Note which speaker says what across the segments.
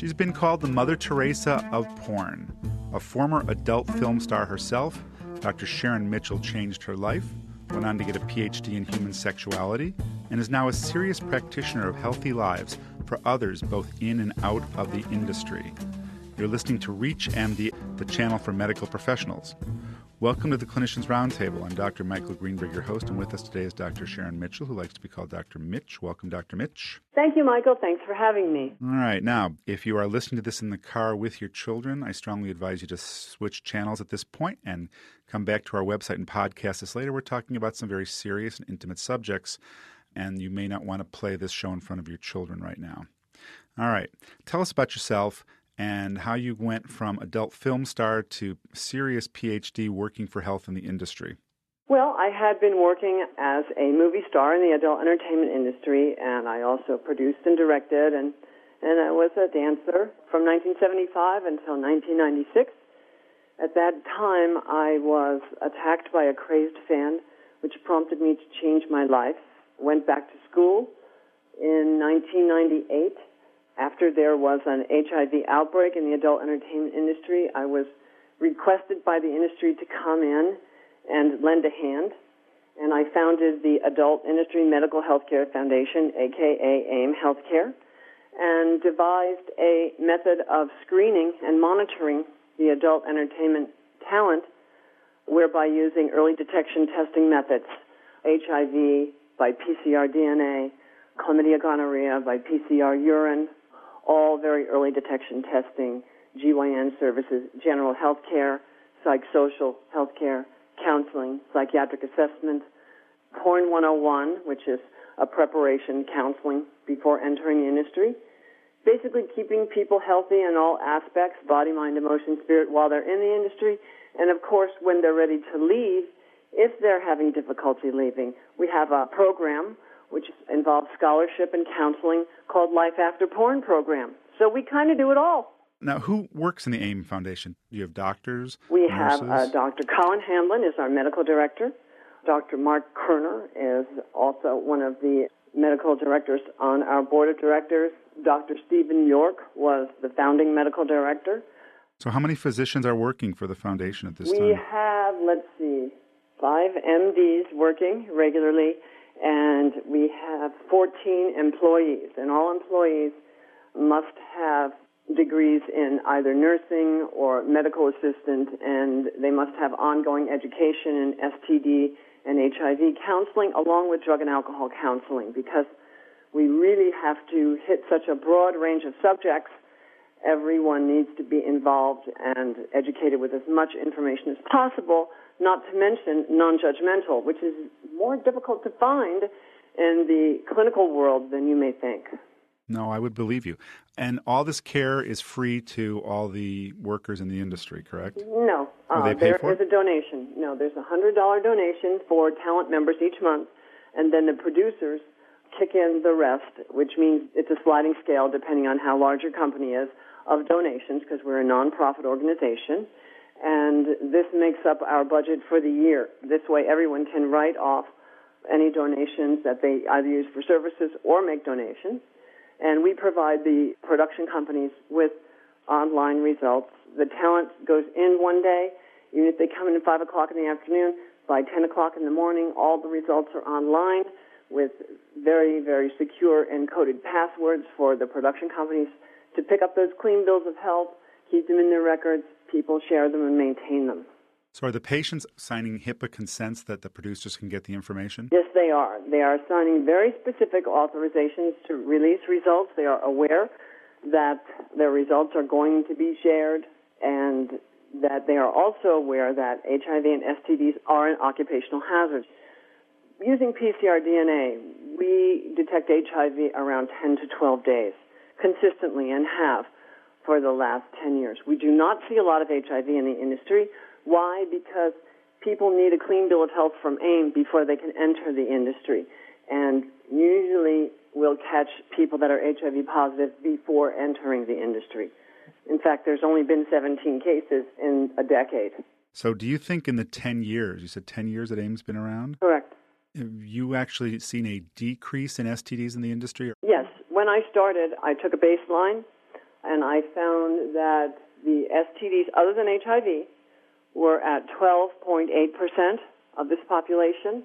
Speaker 1: She's been called the Mother Teresa of porn. A former adult film star herself, Dr. Sharon Mitchell changed her life, went on to get a PhD in human sexuality, and is now a serious practitioner of healthy lives for others both in and out of the industry. You're listening to ReachMD, the channel for medical professionals. Welcome to the Clinicians Roundtable. I'm Dr. Michael Greenberg, your host, and with us today is Dr. Sharon Mitchell, who likes to be called Dr. Mitch. Welcome, Dr. Mitch.
Speaker 2: Thank you, Michael. Thanks for having me.
Speaker 1: All right. Now, if you are listening to this in the car with your children, I strongly advise you to switch channels at this point and come back to our website and podcast this later. We're talking about some very serious and intimate subjects, and you may not want to play this show in front of your children right now. All right. Tell us about yourself and how you went from adult film star to serious PhD working for health in the industry.
Speaker 2: Well, I had been working as a movie star in the adult entertainment industry, and I also produced and directed, and, and I was a dancer from 1975 until 1996. At that time, I was attacked by a crazed fan, which prompted me to change my life. Went back to school in 1998 after there was an HIV outbreak in the adult entertainment industry, I was requested by the industry to come in and lend a hand. And I founded the Adult Industry Medical Healthcare Foundation, aka AIM Healthcare, and devised a method of screening and monitoring the adult entertainment talent, whereby using early detection testing methods, HIV by PCR DNA, chlamydia gonorrhea by PCR urine, all very early detection testing, GYN services, general health care, psychosocial health care, counseling, psychiatric assessment, Porn 101, which is a preparation counseling before entering the industry. Basically, keeping people healthy in all aspects body, mind, emotion, spirit while they're in the industry. And of course, when they're ready to leave, if they're having difficulty leaving, we have a program which involves scholarship and counseling called Life After Porn program. So we kind of do it all.
Speaker 1: Now, who works in the AIM Foundation? Do you have doctors?
Speaker 2: We
Speaker 1: nurses?
Speaker 2: have uh, Dr. Colin Hamblin is our medical director. Dr. Mark Kerner is also one of the medical directors on our board of directors. Dr. Stephen York was the founding medical director.
Speaker 1: So, how many physicians are working for the foundation at this
Speaker 2: we
Speaker 1: time?
Speaker 2: We have, let's see, five MDs working regularly and we have 14 employees, and all employees must have degrees in either nursing or medical assistant, and they must have ongoing education in STD and HIV counseling, along with drug and alcohol counseling, because we really have to hit such a broad range of subjects. Everyone needs to be involved and educated with as much information as possible not to mention non-judgmental, which is more difficult to find in the clinical world than you may think.
Speaker 1: No, I would believe you. And all this care is free to all the workers in the industry, correct?
Speaker 2: No.
Speaker 1: Uh,
Speaker 2: there
Speaker 1: is
Speaker 2: a donation. No, there's a $100 donation for talent members each month, and then the producers kick in the rest, which means it's a sliding scale depending on how large your company is of donations because we're a nonprofit organization and this makes up our budget for the year. This way, everyone can write off any donations that they either use for services or make donations. And we provide the production companies with online results. The talent goes in one day, even if they come in at 5 o'clock in the afternoon, by 10 o'clock in the morning, all the results are online with very, very secure encoded passwords for the production companies to pick up those clean bills of health, keep them in their records, people share them and maintain them.
Speaker 1: So, are the patients signing HIPAA consents that the producers can get the information?
Speaker 2: Yes, they are. They are signing very specific authorizations to release results. They are aware that their results are going to be shared and that they are also aware that HIV and STDs are an occupational hazard. Using PCR DNA, we detect HIV around 10 to 12 days consistently and have for the last 10 years. We do not see a lot of HIV in the industry. Why? Because people need a clean bill of health from AIM before they can enter the industry. And usually we'll catch people that are HIV positive before entering the industry. In fact, there's only been 17 cases in a decade.
Speaker 1: So, do you think in the 10 years, you said 10 years that AIM's been around?
Speaker 2: Correct.
Speaker 1: Have you actually seen a decrease in STDs in the industry?
Speaker 2: Yes. When I started, I took a baseline and I found that the STDs other than HIV were at 12.8% of this population.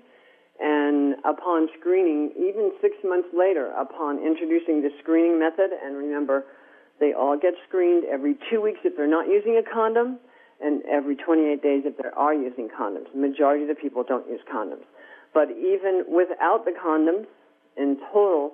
Speaker 2: And upon screening, even six months later, upon introducing the screening method, and remember, they all get screened every two weeks if they're not using a condom, and every 28 days if they are using condoms. The majority of the people don't use condoms. But even without the condoms, in total,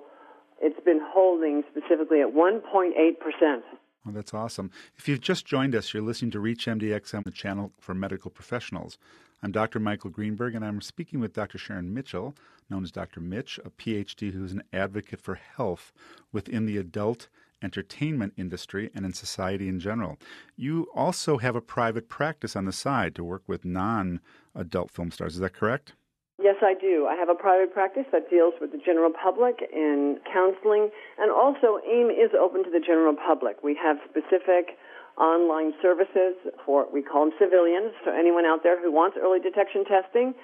Speaker 2: it's been holding specifically at 1.8%.
Speaker 1: Well, that's awesome. If you've just joined us, you're listening to ReachMD XM, the channel for medical professionals. I'm Dr. Michael Greenberg, and I'm speaking with Dr. Sharon Mitchell, known as Dr. Mitch, a PhD who's an advocate for health within the adult entertainment industry and in society in general. You also have a private practice on the side to work with non adult film stars. Is that correct?
Speaker 2: Yes, I do. I have a private practice that deals with the general public in counseling, and also AIM is open to the general public. We have specific online services for we call them civilians, so anyone out there who wants early detection testing,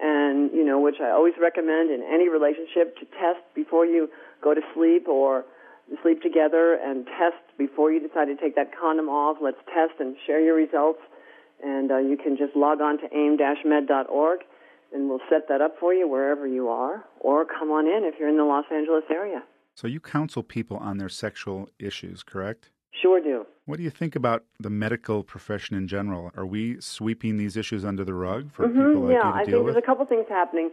Speaker 2: and you know, which I always recommend in any relationship to test before you go to sleep or sleep together and test before you decide to take that condom off. Let's test and share your results, and uh, you can just log on to aim-med.org and we'll set that up for you wherever you are, or come on in if you're in the Los Angeles area.
Speaker 1: So you counsel people on their sexual issues, correct?
Speaker 2: Sure do.
Speaker 1: What do you think about the medical profession in general? Are we sweeping these issues under the rug for
Speaker 2: mm-hmm,
Speaker 1: people like
Speaker 2: yeah,
Speaker 1: you to
Speaker 2: I
Speaker 1: deal
Speaker 2: think
Speaker 1: with?
Speaker 2: there's a couple things happening.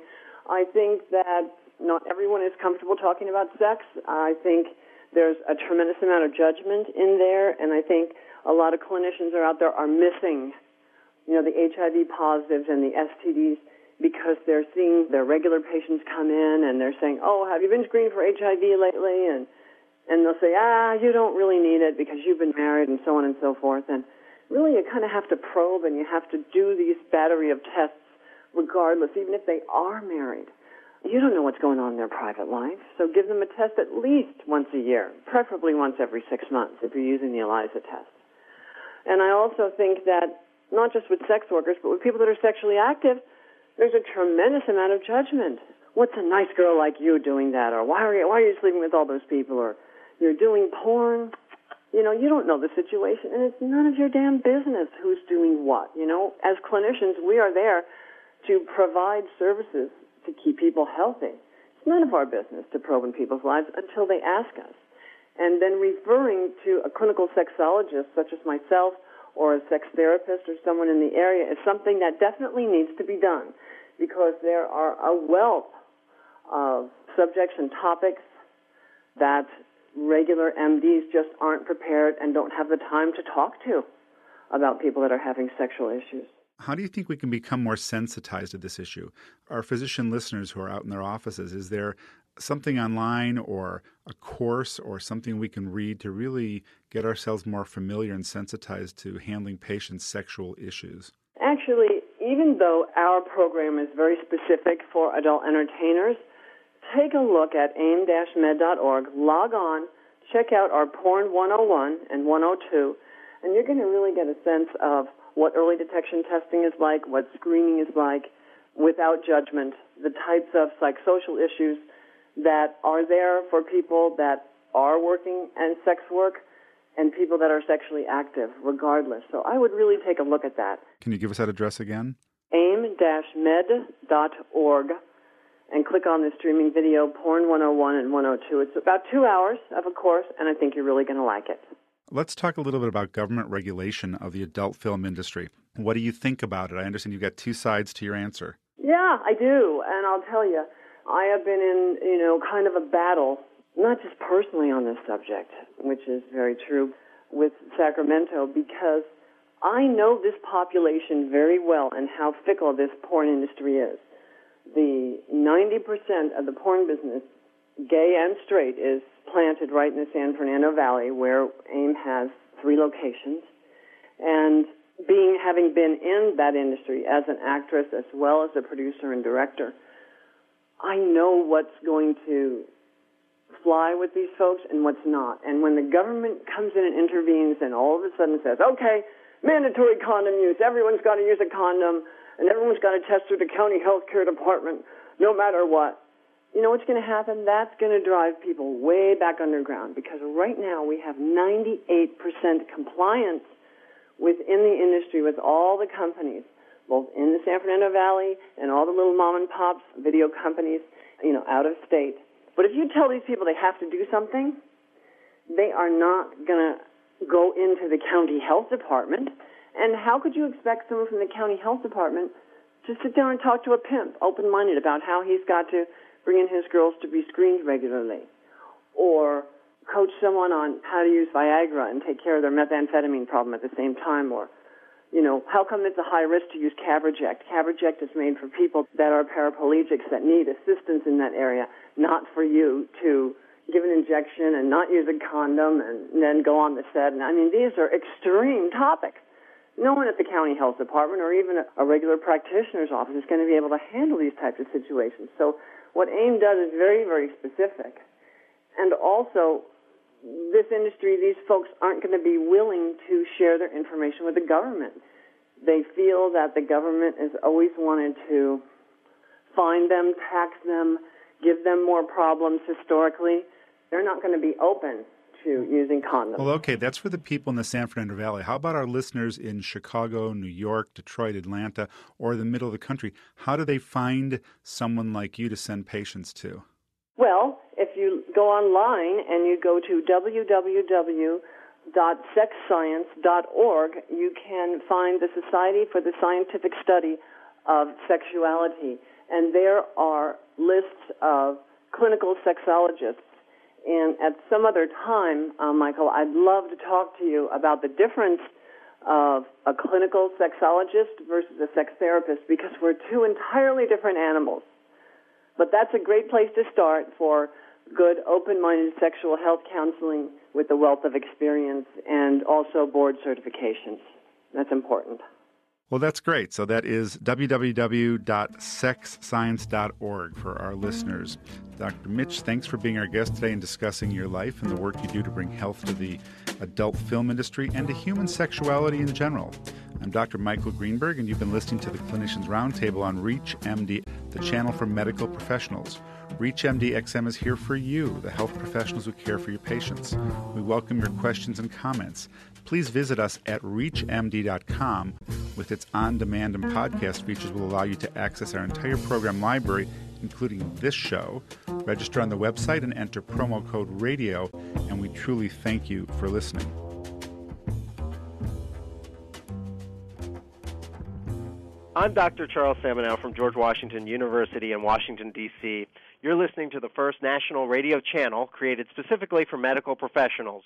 Speaker 2: I think that not everyone is comfortable talking about sex. I think there's a tremendous amount of judgment in there, and I think a lot of clinicians are out there are missing, you know, the HIV positives and the STDs because they're seeing their regular patients come in and they're saying, "Oh, have you been screened for HIV lately?" and and they'll say, "Ah, you don't really need it because you've been married," and so on and so forth. And really, you kind of have to probe and you have to do these battery of tests, regardless, even if they are married. You don't know what's going on in their private life, so give them a test at least once a year, preferably once every six months if you're using the ELISA test. And I also think that not just with sex workers, but with people that are sexually active there's a tremendous amount of judgment. What's a nice girl like you doing that? Or why are you, why are you sleeping with all those people? Or you're doing porn? You know, you don't know the situation, and it's none of your damn business who's doing what. You know, as clinicians, we are there to provide services to keep people healthy. It's none of our business to probe in people's lives until they ask us. And then referring to a clinical sexologist such as myself or a sex therapist or someone in the area is something that definitely needs to be done because there are a wealth of subjects and topics that regular MDs just aren't prepared and don't have the time to talk to about people that are having sexual issues.
Speaker 1: How do you think we can become more sensitized to this issue? Our physician listeners who are out in their offices, is there something online or a course or something we can read to really get ourselves more familiar and sensitized to handling patients' sexual issues?
Speaker 2: Actually, even though our program is very specific for adult entertainers, take a look at aim-med.org, log on, check out our Porn 101 and 102, and you're going to really get a sense of what early detection testing is like, what screening is like, without judgment, the types of psychosocial issues that are there for people that are working and sex work and people that are sexually active, regardless. So I would really take a look at that.
Speaker 1: Can you give us that address again?
Speaker 2: aim-med.org and click on the streaming video, Porn 101 and 102. It's about two hours of a course, and I think you're really going to like it.
Speaker 1: Let's talk a little bit about government regulation of the adult film industry. What do you think about it? I understand you've got two sides to your answer.
Speaker 2: Yeah, I do, and I'll tell you, I have been in, you know, kind of a battle, not just personally on this subject, which is very true, with Sacramento, because I know this population very well and how fickle this porn industry is. The 90% of the porn business, gay and straight, is planted right in the San Fernando Valley where AIM has three locations. And being, having been in that industry as an actress as well as a producer and director, I know what's going to fly with these folks and what's not. And when the government comes in and intervenes and all of a sudden says, okay, mandatory condom use, everyone's got to use a condom, and everyone's got to test through the county health care department, no matter what, you know what's going to happen? That's going to drive people way back underground because right now we have 98% compliance within the industry with all the companies, both in the San Fernando Valley and all the little mom and pops video companies, you know, out of state. But if you tell these people they have to do something, they are not going to go into the county health department. And how could you expect someone from the county health department to sit down and talk to a pimp, open minded about how he's got to bring in his girls to be screened regularly, or coach someone on how to use Viagra and take care of their methamphetamine problem at the same time, or you know, how come it's a high risk to use Caverject? Caverject is made for people that are paraplegics that need assistance in that area, not for you to give an injection and not use a condom and then go on the set. And I mean, these are extreme topics. No one at the county health department or even a regular practitioner's office is going to be able to handle these types of situations. So what AIM does is very, very specific. And also, this industry, these folks aren't going to be willing to share their information with the government. They feel that the government has always wanted to find them, tax them, give them more problems historically. They're not going to be open to using condoms.
Speaker 1: Well, okay, that's for the people in the San Fernando Valley. How about our listeners in Chicago, New York, Detroit, Atlanta, or the middle of the country? How do they find someone like you to send patients to?
Speaker 2: Well, go online and you go to www.sexscience.org, you can find the Society for the Scientific Study of Sexuality. And there are lists of clinical sexologists and at some other time, uh, Michael, I'd love to talk to you about the difference of a clinical sexologist versus a sex therapist because we're two entirely different animals. But that's a great place to start for good, open-minded sexual health counseling with a wealth of experience and also board certifications. That's important.
Speaker 1: Well, that's great. So that is www.sexscience.org for our listeners. Dr. Mitch, thanks for being our guest today and discussing your life and the work you do to bring health to the adult film industry and to human sexuality in general. I'm Dr. Michael Greenberg, and you've been listening to the Clinicians Roundtable on ReachMD, the channel for medical professionals. ReachMD XM is here for you, the health professionals who care for your patients. We welcome your questions and comments please visit us at reachmd.com with its on demand and podcast features will allow you to access our entire program library including this show register on the website and enter promo code radio and we truly thank you for listening
Speaker 3: I'm Dr. Charles Samenow from George Washington University in Washington, D.C. You're listening to the first national radio channel created specifically for medical professionals.